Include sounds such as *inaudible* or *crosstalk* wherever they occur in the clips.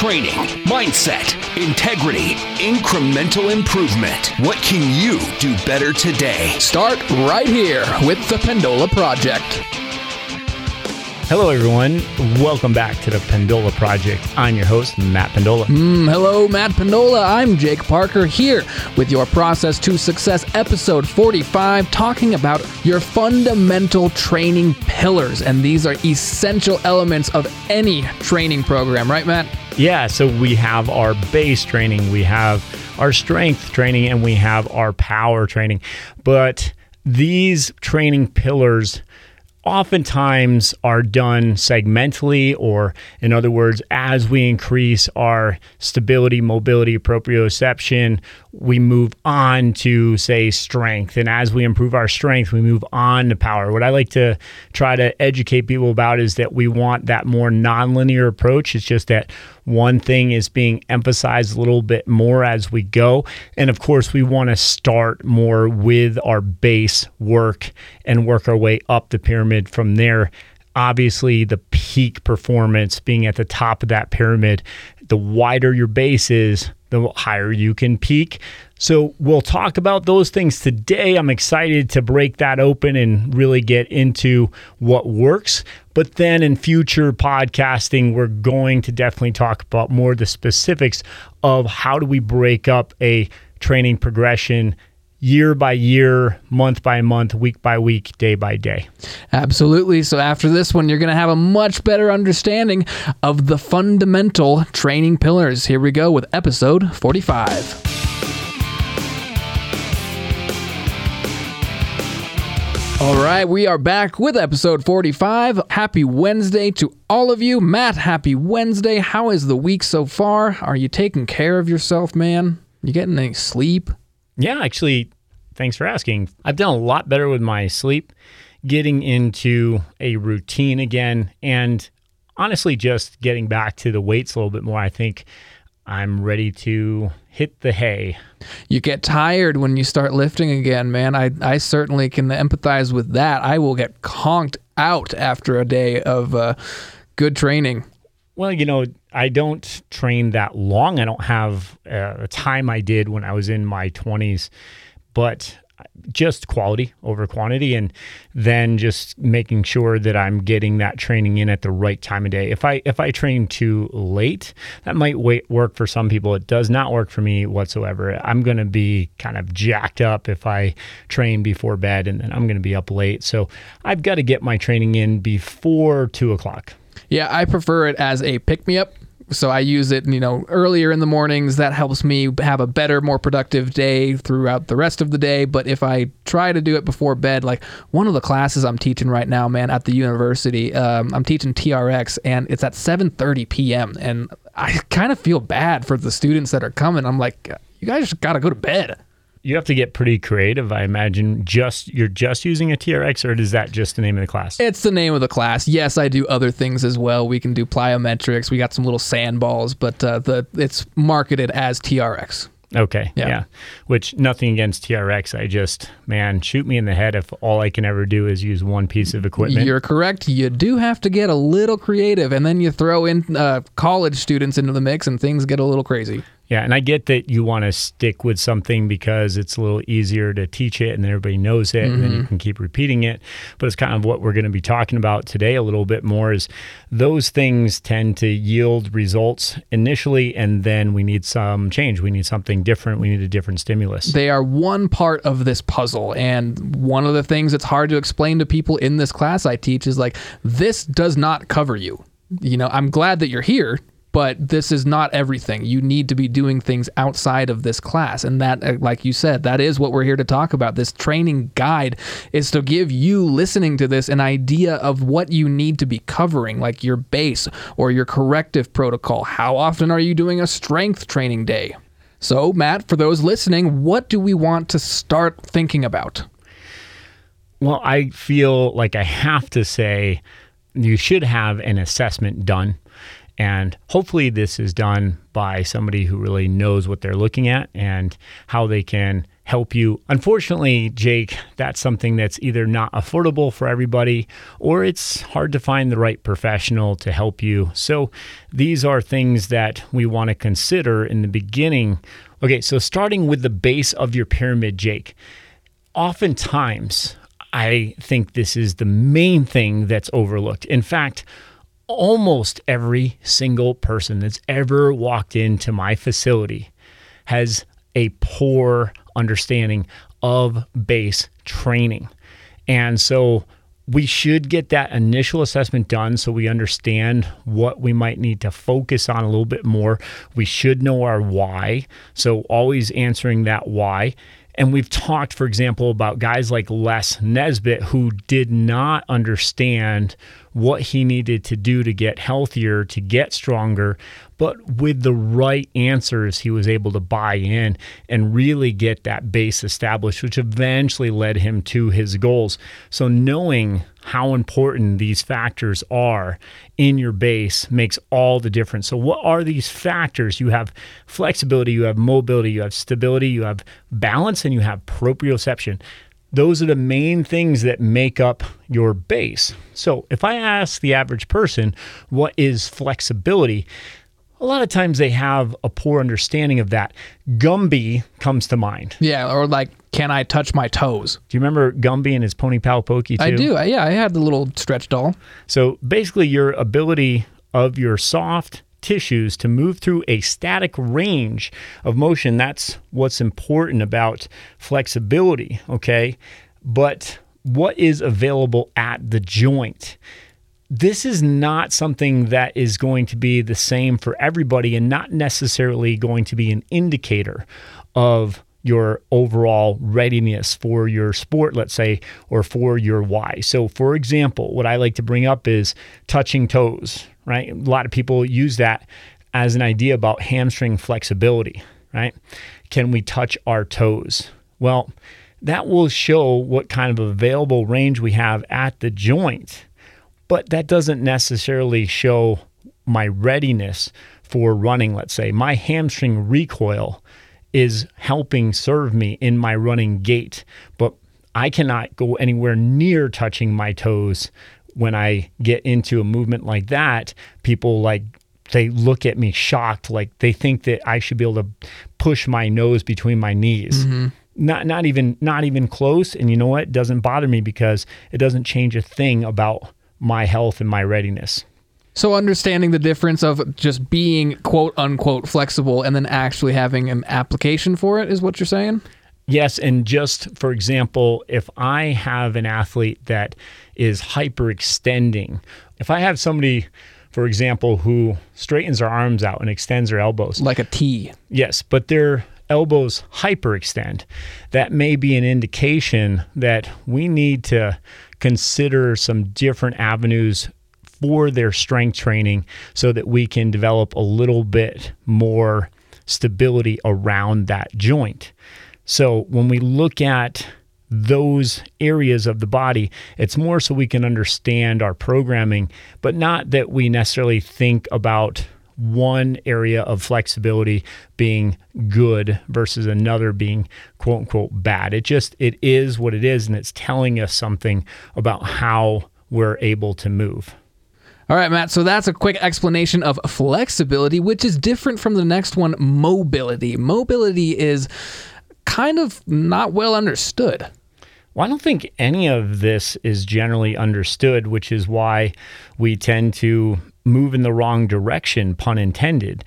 training, mindset, integrity, incremental improvement. What can you do better today? Start right here with the Pendola Project. Hello, everyone. Welcome back to the Pendola Project. I'm your host, Matt Pendola. Mm, hello, Matt Pendola. I'm Jake Parker here with your Process to Success episode 45, talking about your fundamental training pillars. And these are essential elements of any training program, right, Matt? Yeah, so we have our base training, we have our strength training, and we have our power training. But these training pillars oftentimes are done segmentally, or in other words, as we increase our stability, mobility, proprioception, we move on to, say, strength. And as we improve our strength, we move on to power. What I like to try to educate people about is that we want that more nonlinear approach. It's just that one thing is being emphasized a little bit more as we go. And of course, we want to start more with our base work and work our way up the pyramid from there. Obviously, the peak performance being at the top of that pyramid, the wider your base is, the higher you can peak. So, we'll talk about those things today. I'm excited to break that open and really get into what works. But then in future podcasting, we're going to definitely talk about more the specifics of how do we break up a training progression year by year, month by month, week by week, day by day. Absolutely. So after this one, you're going to have a much better understanding of the fundamental training pillars. Here we go with episode 45. All right, we are back with episode 45. Happy Wednesday to all of you. Matt, happy Wednesday. How is the week so far? Are you taking care of yourself, man? You getting any sleep? Yeah, actually, thanks for asking. I've done a lot better with my sleep, getting into a routine again, and honestly, just getting back to the weights a little bit more. I think I'm ready to hit the hay. You get tired when you start lifting again, man. I, I certainly can empathize with that. I will get conked out after a day of uh, good training. Well, you know, I don't train that long. I don't have uh, a time I did when I was in my 20s, but just quality over quantity and then just making sure that I'm getting that training in at the right time of day. If I if I train too late, that might wait, work for some people. It does not work for me whatsoever. I'm going to be kind of jacked up if I train before bed and then I'm going to be up late. So I've got to get my training in before two o'clock. Yeah, I prefer it as a pick me up so I use it, you know, earlier in the mornings. That helps me have a better, more productive day throughout the rest of the day. But if I try to do it before bed, like one of the classes I'm teaching right now, man, at the university, um, I'm teaching TRX, and it's at 7:30 p.m. And I kind of feel bad for the students that are coming. I'm like, you guys got to go to bed you have to get pretty creative i imagine just you're just using a trx or is that just the name of the class it's the name of the class yes i do other things as well we can do plyometrics we got some little sandballs but uh, the it's marketed as trx Okay. Yeah. yeah. Which nothing against TRX. I just, man, shoot me in the head if all I can ever do is use one piece of equipment. You're correct. You do have to get a little creative, and then you throw in uh, college students into the mix, and things get a little crazy. Yeah, and I get that you want to stick with something because it's a little easier to teach it and everybody knows it mm-hmm. and then you mm-hmm. can keep repeating it. But it's kind of what we're going to be talking about today a little bit more is those things tend to yield results initially and then we need some change. We need something different. We need a different stimulus. They are one part of this puzzle and one of the things that's hard to explain to people in this class I teach is like this does not cover you you know, I'm glad that you're here but this is not everything. You need to be doing things outside of this class. And that, uh, like you said, that is what we're here to talk about. This training guide is to give you listening to this an idea of what you need to be covering, like your base or your corrective protocol. How often are you doing a strength training day? So, Matt, for those listening, what do we want to start thinking about? Well, I feel like I have to say you should have an assessment done And hopefully, this is done by somebody who really knows what they're looking at and how they can help you. Unfortunately, Jake, that's something that's either not affordable for everybody or it's hard to find the right professional to help you. So, these are things that we want to consider in the beginning. Okay, so starting with the base of your pyramid, Jake, oftentimes I think this is the main thing that's overlooked. In fact, almost every single person that's ever walked into my facility has a poor understanding of base training. And so we should get that initial assessment done so we understand what we might need to focus on a little bit more. We should know our why. So, always answering that why. And we've talked, for example, about guys like Les Nesbitt who did not understand what he needed to do to get healthier, to get stronger. But with the right answers, he was able to buy in and really get that base established, which eventually led him to his goals. So, knowing how important these factors are in your base makes all the difference. So, what are these factors? You have flexibility, you have mobility, you have stability, you have balance, and you have proprioception. Those are the main things that make up your base. So, if I ask the average person, what is flexibility? A lot of times they have a poor understanding of that. Gumby comes to mind. Yeah, or like, can I touch my toes? Do you remember Gumby and his Pony Pal Pokey too? I do. Yeah, I had the little stretch doll. So basically, your ability of your soft tissues to move through a static range of motion. That's what's important about flexibility, okay? But what is available at the joint? This is not something that is going to be the same for everybody and not necessarily going to be an indicator of your overall readiness for your sport, let's say, or for your why. So, for example, what I like to bring up is touching toes, right? A lot of people use that as an idea about hamstring flexibility, right? Can we touch our toes? Well, that will show what kind of available range we have at the joint, but that doesn't necessarily show my readiness for running, let's say. My hamstring recoil is helping serve me in my running gait, but I cannot go anywhere near touching my toes when I get into a movement like that. People like they look at me shocked, like they think that I should be able to push my nose between my knees. Mm-hmm. Not not even not even close. And you know what? It doesn't bother me because it doesn't change a thing about my health and my readiness. So understanding the difference of just being quote unquote flexible and then actually having an application for it is what you're saying? Yes, and just for example, if I have an athlete that is hyperextending, if I have somebody for example, who straightens their arms out and extends their elbows. Like a T. Yes, but their elbows hyperextend. That may be an indication that we need to consider some different avenues for their strength training so that we can develop a little bit more stability around that joint. So when we look at those areas of the body, it's more so we can understand our programming, but not that we necessarily think about one area of flexibility being good versus another being quote unquote bad. It just it is what it is and it's telling us something about how we're able to move. All right, Matt. So that's a quick explanation of flexibility, which is different from the next one, mobility. Mobility is kind of not well understood. Well, I don't think any of this is generally understood, which is why we tend to move in the wrong direction, pun intended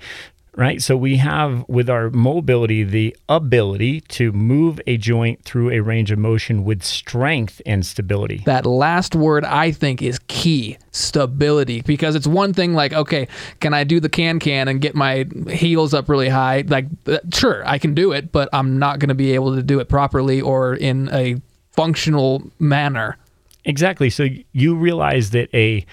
right? So we have with our mobility the ability to move a joint through a range of motion with strength and stability. That last word I think is key stability because it's one thing like, okay, can I do the can can and get my heels up really high? Like, uh, sure, I can do it, but I'm not going to be able to do it properly or in a functional manner. Exactly. So you realize that a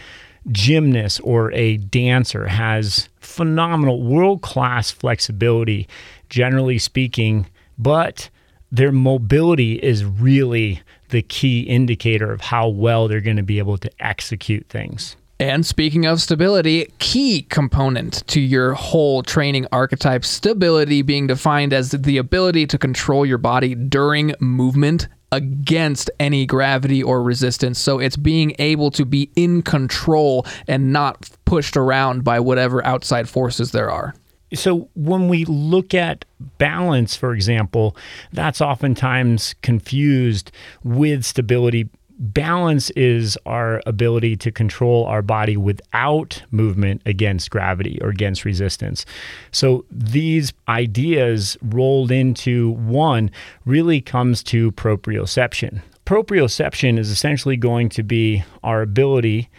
gymnast or a dancer has phenomenal world class flexibility, generally speaking, but their mobility is really the key indicator of how well they're going to be able to execute things. And speaking of stability, key component to your whole training archetype, stability being defined as the ability to control your body during movement against any gravity or resistance. So it's being able to be in control and not pushed around by whatever outside forces there are. So when we look at balance, for example, that's oftentimes confused with stability balance is our ability to control our body without movement against gravity or against resistance. So these ideas rolled into one really comes to proprioception. Proprioception is essentially going to be our ability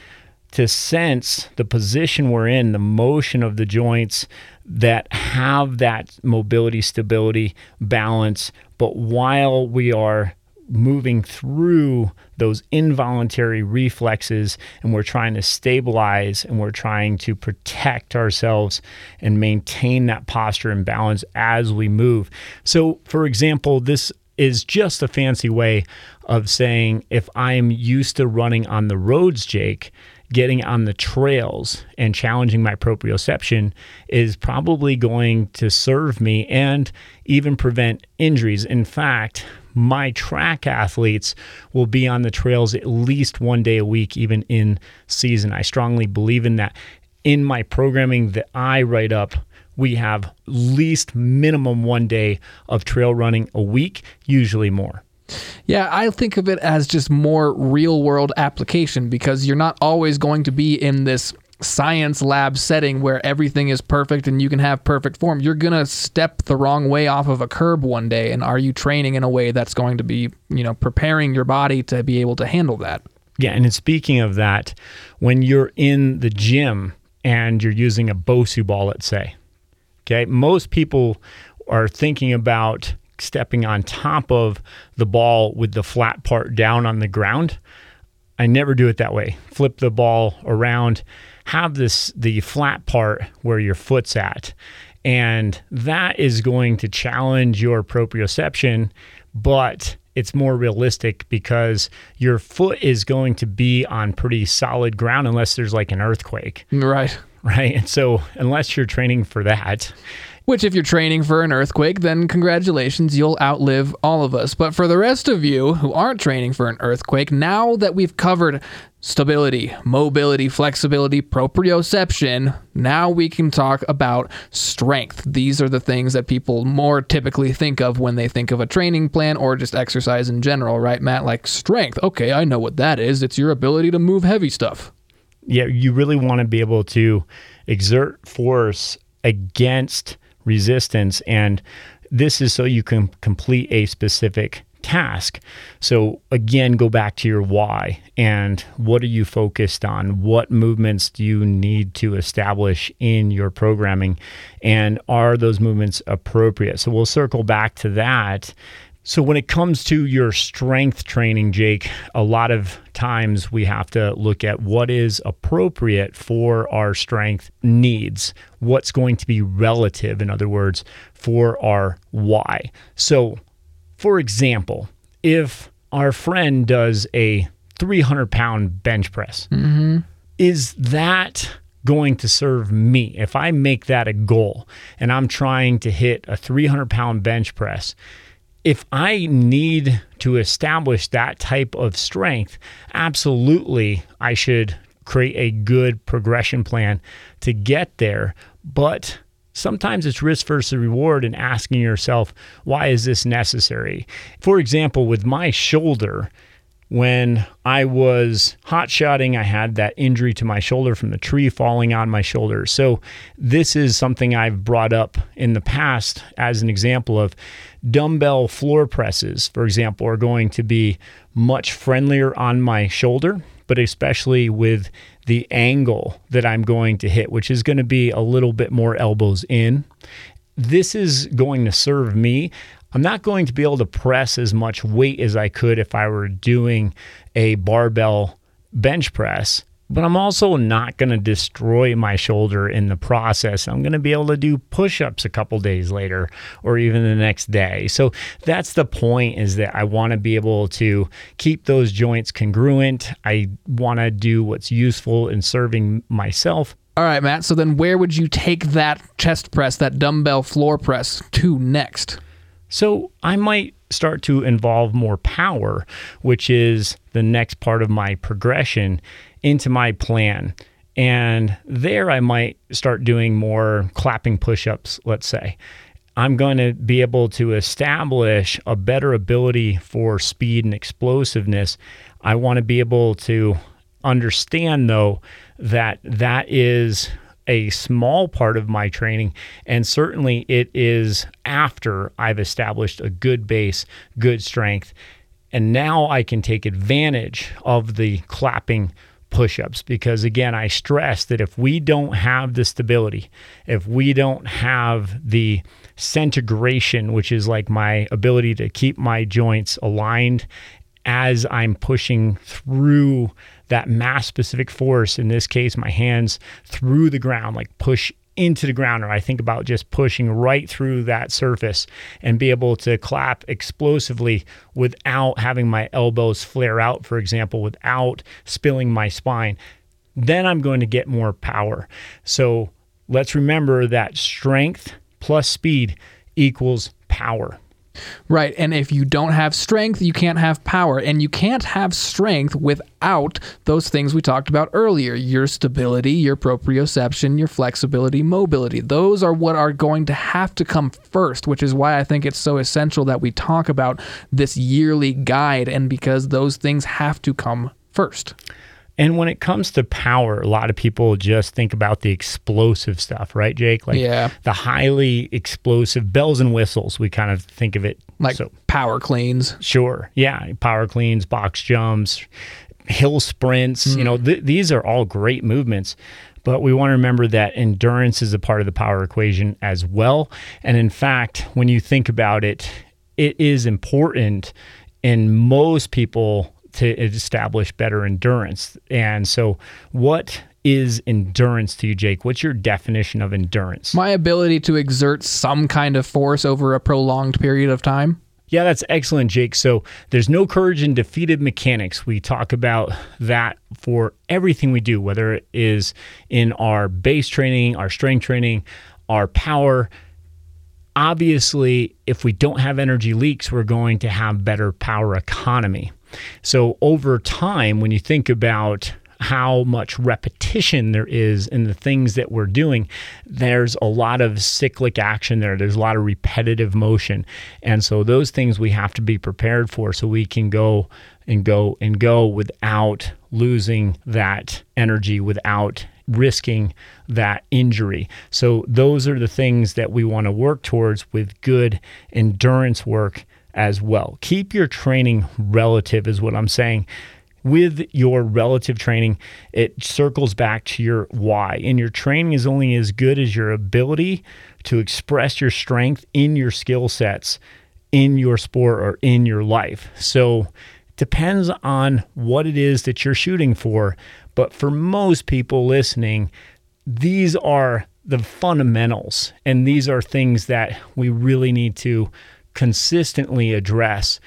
to sense the position we're in, the motion of the joints that have that mobility, stability, balance, but while we are moving through those involuntary reflexes and we're trying to stabilize and we're trying to protect ourselves and maintain that posture and balance as we move. So, for example, this is just a fancy way of saying if I'm used to running on the roads, Jake, getting on the trails and challenging my proprioception is probably going to serve me and even prevent injuries. In fact, my track athletes will be on the trails at least one day a week, even in season. I strongly believe in that. In my programming that I write up, we have least minimum one day of trail running a week, usually more. Yeah, I think of it as just more real world application because you're not always going to be in this science lab setting where everything is perfect and you can have perfect form. You're going to step the wrong way off of a curb one day. And are you training in a way that's going to be, you know, preparing your body to be able to handle that? Yeah. And speaking of that, when you're in the gym and you're using a Bosu ball, let's say, okay, most people are thinking about stepping on top of the ball with the flat part down on the ground. I never do it that way. Flip the ball around have this the flat part where your foot's at. And that is going to challenge your proprioception, but it's more realistic because your foot is going to be on pretty solid ground unless there's like an earthquake. Right. Right. And so, unless you're training for that, which, if you're training for an earthquake, then congratulations, you'll outlive all of us. But for the rest of you who aren't training for an earthquake, now that we've covered stability, mobility, flexibility, proprioception, now we can talk about strength. These are the things that people more typically think of when they think of a training plan or just exercise in general, right, Matt? Like strength. Okay, I know what that is. It's your ability to move heavy stuff. Yeah, you really want to be able to exert force against resistance. And this is so you can complete a specific task. So, again, go back to your why and what are you focused on? What movements do you need to establish in your programming? And are those movements appropriate? So, we'll circle back to that so, when it comes to your strength training, Jake, a lot of times we have to look at what is appropriate for our strength needs, what's going to be relative, in other words, for our why. So, for example, if our friend does a 300 pound bench press, mm-hmm. is that going to serve me? If I make that a goal and I'm trying to hit a 300 pound bench press, if I need to establish that type of strength, absolutely I should create a good progression plan to get there. But sometimes it's risk versus reward and asking yourself, why is this necessary? For example, with my shoulder, when I was hot shotting, I had that injury to my shoulder from the tree falling on my shoulder. So, this is something I've brought up in the past as an example of dumbbell floor presses, for example, are going to be much friendlier on my shoulder, but especially with the angle that I'm going to hit, which is going to be a little bit more elbows in. This is going to serve me. I'm not going to be able to press as much weight as I could if I were doing a barbell bench press, but I'm also not going to destroy my shoulder in the process. I'm going to be able to do push-ups a couple days later or even the next day. So that's the point is that I want to be able to keep those joints congruent. I want to do what's useful in serving myself all right, Matt. So then where would you take that chest press, that dumbbell floor press to next? So I might start to involve more power, which is the next part of my progression into my plan. And there I might start doing more clapping push ups, let's say. I'm going to be able to establish a better ability for speed and explosiveness. I want to be able to understand, though, that that is a small part of my training. And certainly it is after I've established a good base, good strength. And now I can take advantage of the clapping push ups because, again, I stress that if we don't have the stability, if we don't have the centration, which is like my ability to keep my joints aligned as I'm pushing through that mass specific force, in this case, my hands through the ground, like push into the ground, or I think about just pushing right through that surface and be able to clap explosively without having my elbows flare out, for example, without spilling my spine, then I'm going to get more power. So let's remember that strength plus speed equals power. Right. And if you don't have strength, you can't have power. And you can't have strength without those things we talked about earlier your stability, your proprioception, your flexibility, mobility. Those are what are going to have to come first, which is why I think it's so essential that we talk about this yearly guide. And because those things have to come first. And when it comes to power, a lot of people just think about the explosive stuff, right, Jake? Like yeah. the highly explosive bells and whistles. We kind of think of it like so. power cleans. Sure. Yeah. Power cleans, box jumps, hill sprints. Mm. You know, th- these are all great movements. But we want to remember that endurance is a part of the power equation as well. And in fact, when you think about it, it is important. And most people to establish better endurance. And so, what is endurance to you, Jake? What's your definition of endurance? My ability to exert some kind of force over a prolonged period of time. Yeah, that's excellent, Jake. So there's no courage in defeated mechanics. We talk about that for everything we do, whether it is in our base training, our strength training, our power. Obviously, if we don't have energy leaks, we're going to have better power economy. So over time, when you think about how much repetition there is in the things that we're doing, there's a lot of cyclic action there. There's a lot of repetitive motion. And so those things we have to be prepared for so we can go and go and go without losing that energy, without risking that injury. So those are the things that we want to work towards with good endurance work as well. Keep your training relative, is what I'm saying. With your relative training, it circles back to your why. And your training is only as good as your ability to express your strength in your skill sets in your sport or in your life. So, depends on what it is that you're shooting for. But for most people listening, these are the fundamentals. And these are things that we really need to consistently address.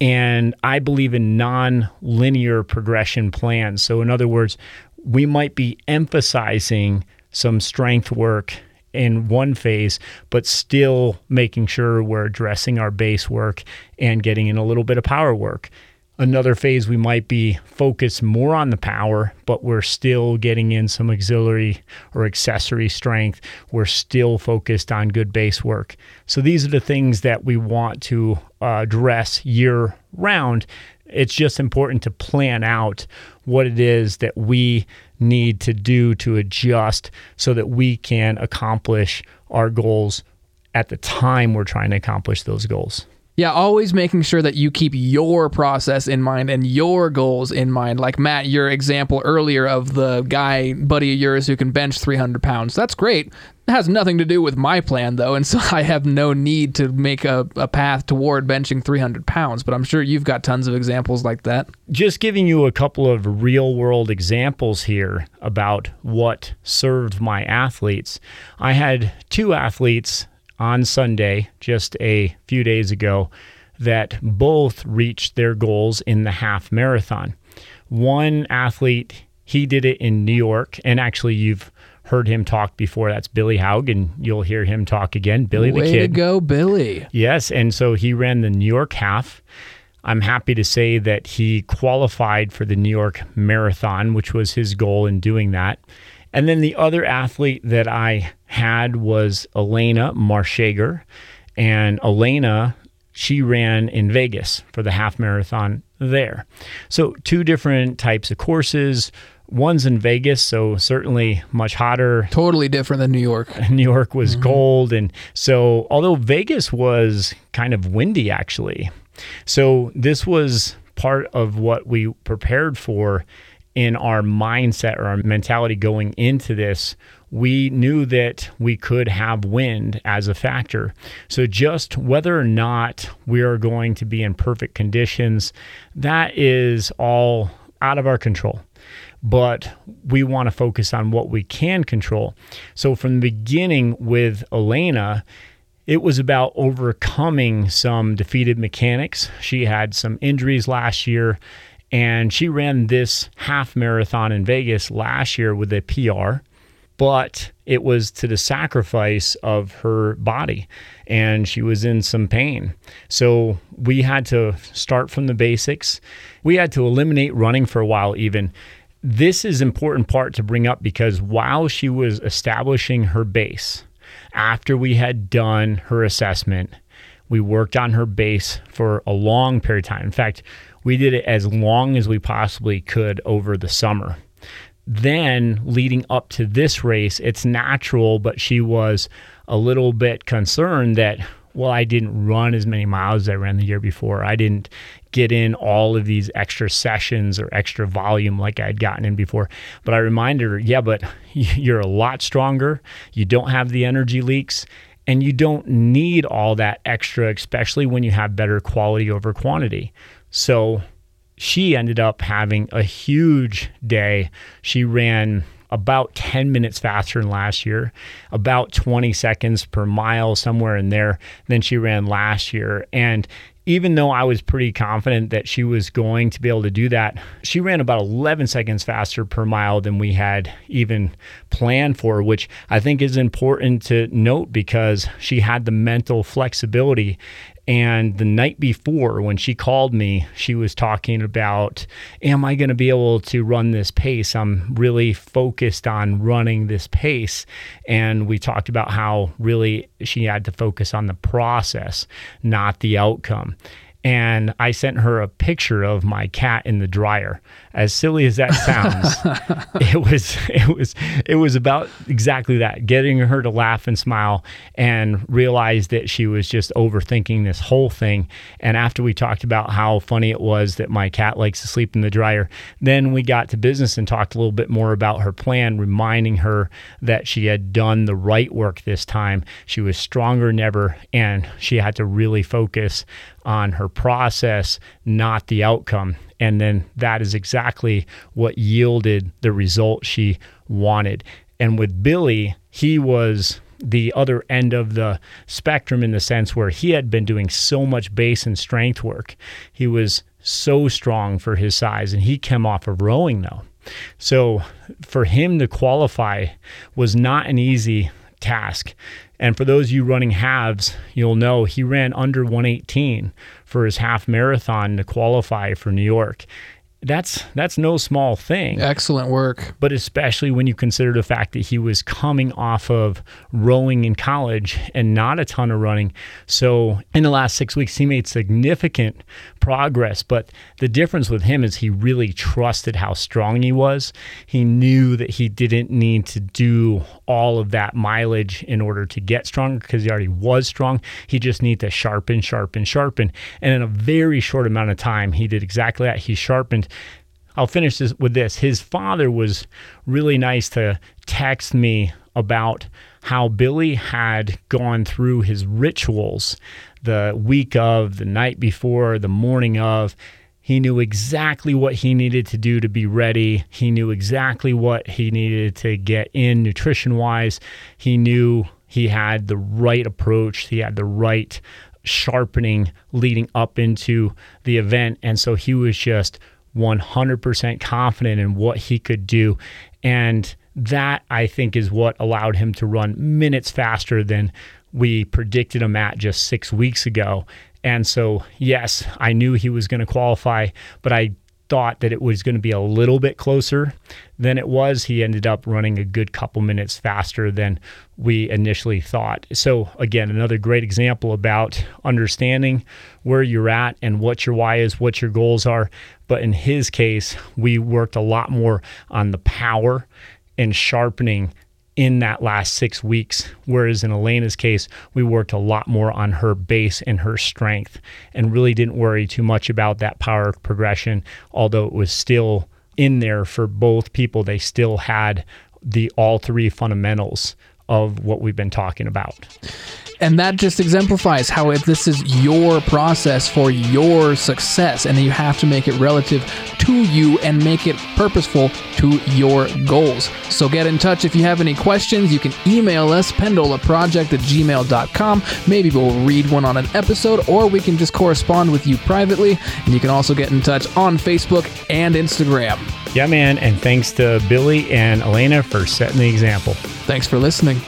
And I believe in non linear progression plans. So, in other words, we might be emphasizing some strength work in one phase, but still making sure we're addressing our base work and getting in a little bit of power work. Another phase, we might be focused more on the power, but we're still getting in some auxiliary or accessory strength. We're still focused on good base work. So these are the things that we want to uh, address year round. It's just important to plan out what it is that we need to do to adjust so that we can accomplish our goals at the time we're trying to accomplish those goals. Yeah, always making sure that you keep your process in mind and your goals in mind. Like Matt, your example earlier of the guy, buddy of yours, who can bench 300 pounds. That's great. It has nothing to do with my plan, though. And *laughs* so I have no need to make a, a path toward benching 300 pounds. But I'm sure you've got tons of examples like that. Just giving you a couple of real world examples here about what served my athletes. I had two athletes on Sunday, just a few days ago, that both reached their goals in the half marathon. One athlete, he did it in New York, and actually, you've heard him talk before. That's Billy Haug, and you'll hear him talk again. Billy Way the kid. Way to go, Billy. Yes, and so he ran the New York half. I'm happy to say that he qualified for the New York Marathon, which was his goal in doing that. And then the other athlete that I had was Elena Marshager. And Elena, she ran in Vegas for the half marathon there. So, two different types of courses. One's in Vegas, so certainly much hotter. Totally different than New York. *laughs* New York was mm-hmm. cold. And so, although Vegas was kind of windy, actually. So, this was part of what we prepared for in our mindset or our mentality going into this, we knew that we could have wind as a factor. So, just whether or not we are going to be in perfect conditions, that is all out of our control. But we want to focus on what we can control. So, from the beginning with Elena, it was about overcoming some defeated mechanics. She had some injuries last year and she ran this half marathon in Vegas last year with a PR, but it was to the sacrifice of her body and she was in some pain. So we had to start from the basics. We had to eliminate running for a while, even. This is important part to bring up because while she was establishing her base, after we had done her assessment, we worked on her base for a long period of time. In fact, we did it as long as we possibly could over the summer. Then, leading up to this race, it's natural, but she was a little bit concerned that, well, I didn't run as many miles as I ran the year before. I didn't get in all of these extra sessions or extra volume like I'd gotten in before. But I reminded her, yeah, but *laughs* you're a lot stronger. You don't have the energy leaks and you don't need all that extra, especially when you have better quality over quantity. So she ended up having a huge day. She ran about 10 minutes faster than last year, about 20 seconds per mile, somewhere in there, than she ran last year. And even though I was pretty confident that she was going to be able to do that, she ran about 11 seconds faster per mile than we had even planned for, which I think is important to note because she had the mental flexibility and the night before, when she called me, she was talking about, Am I going to be able to run this pace? I'm really focused on running this pace. And we talked about how really she had to focus on the process, not the outcome and I sent her a picture of my cat in the dryer. As silly as that sounds, *laughs* it was it was it was about exactly that, getting her to laugh and smile and realize that she was just overthinking this whole thing. And after we talked about how funny it was that my cat likes to sleep in the dryer, then we got to business and talked a little bit more about her plan, reminding her that she had done the right work this time. She was stronger than ever and she had to really focus on her process, not the outcome. And then that is exactly what yielded the result she wanted. And with Billy, he was the other end of the spectrum in the sense where he had been doing so much base and strength work. He was so strong for his size, and he came off of rowing though. So for him to qualify was not an easy task. And for those of you running halves, you'll know he ran under 118 for his half marathon to qualify for New York. That's that's no small thing. Excellent work. But especially when you consider the fact that he was coming off of rowing in college and not a ton of running. So in the last six weeks, he made significant progress. But the difference with him is he really trusted how strong he was. He knew that he didn't need to do all of that mileage in order to get stronger because he already was strong. He just needed to sharpen, sharpen, sharpen. And in a very short amount of time, he did exactly that. He sharpened I'll finish this with this. His father was really nice to text me about how Billy had gone through his rituals the week of, the night before, the morning of. He knew exactly what he needed to do to be ready. He knew exactly what he needed to get in nutrition wise. He knew he had the right approach, he had the right sharpening leading up into the event. And so he was just 100% confident in what he could do. And that, I think, is what allowed him to run minutes faster than we predicted him at just six weeks ago. And so, yes, I knew he was going to qualify, but I thought that it was going to be a little bit closer than it was. He ended up running a good couple minutes faster than we initially thought. So, again, another great example about understanding where you're at and what your why is, what your goals are. But in his case, we worked a lot more on the power and sharpening in that last six weeks. Whereas in Elena's case, we worked a lot more on her base and her strength and really didn't worry too much about that power progression, although it was still in there for both people. They still had the all three fundamentals of what we've been talking about. And that just exemplifies how if this is your process for your success, and you have to make it relative to you and make it purposeful to your goals. So get in touch if you have any questions. You can email us, pendolaproject at gmail.com. Maybe we'll read one on an episode, or we can just correspond with you privately. And you can also get in touch on Facebook and Instagram. Yeah, man. And thanks to Billy and Elena for setting the example. Thanks for listening.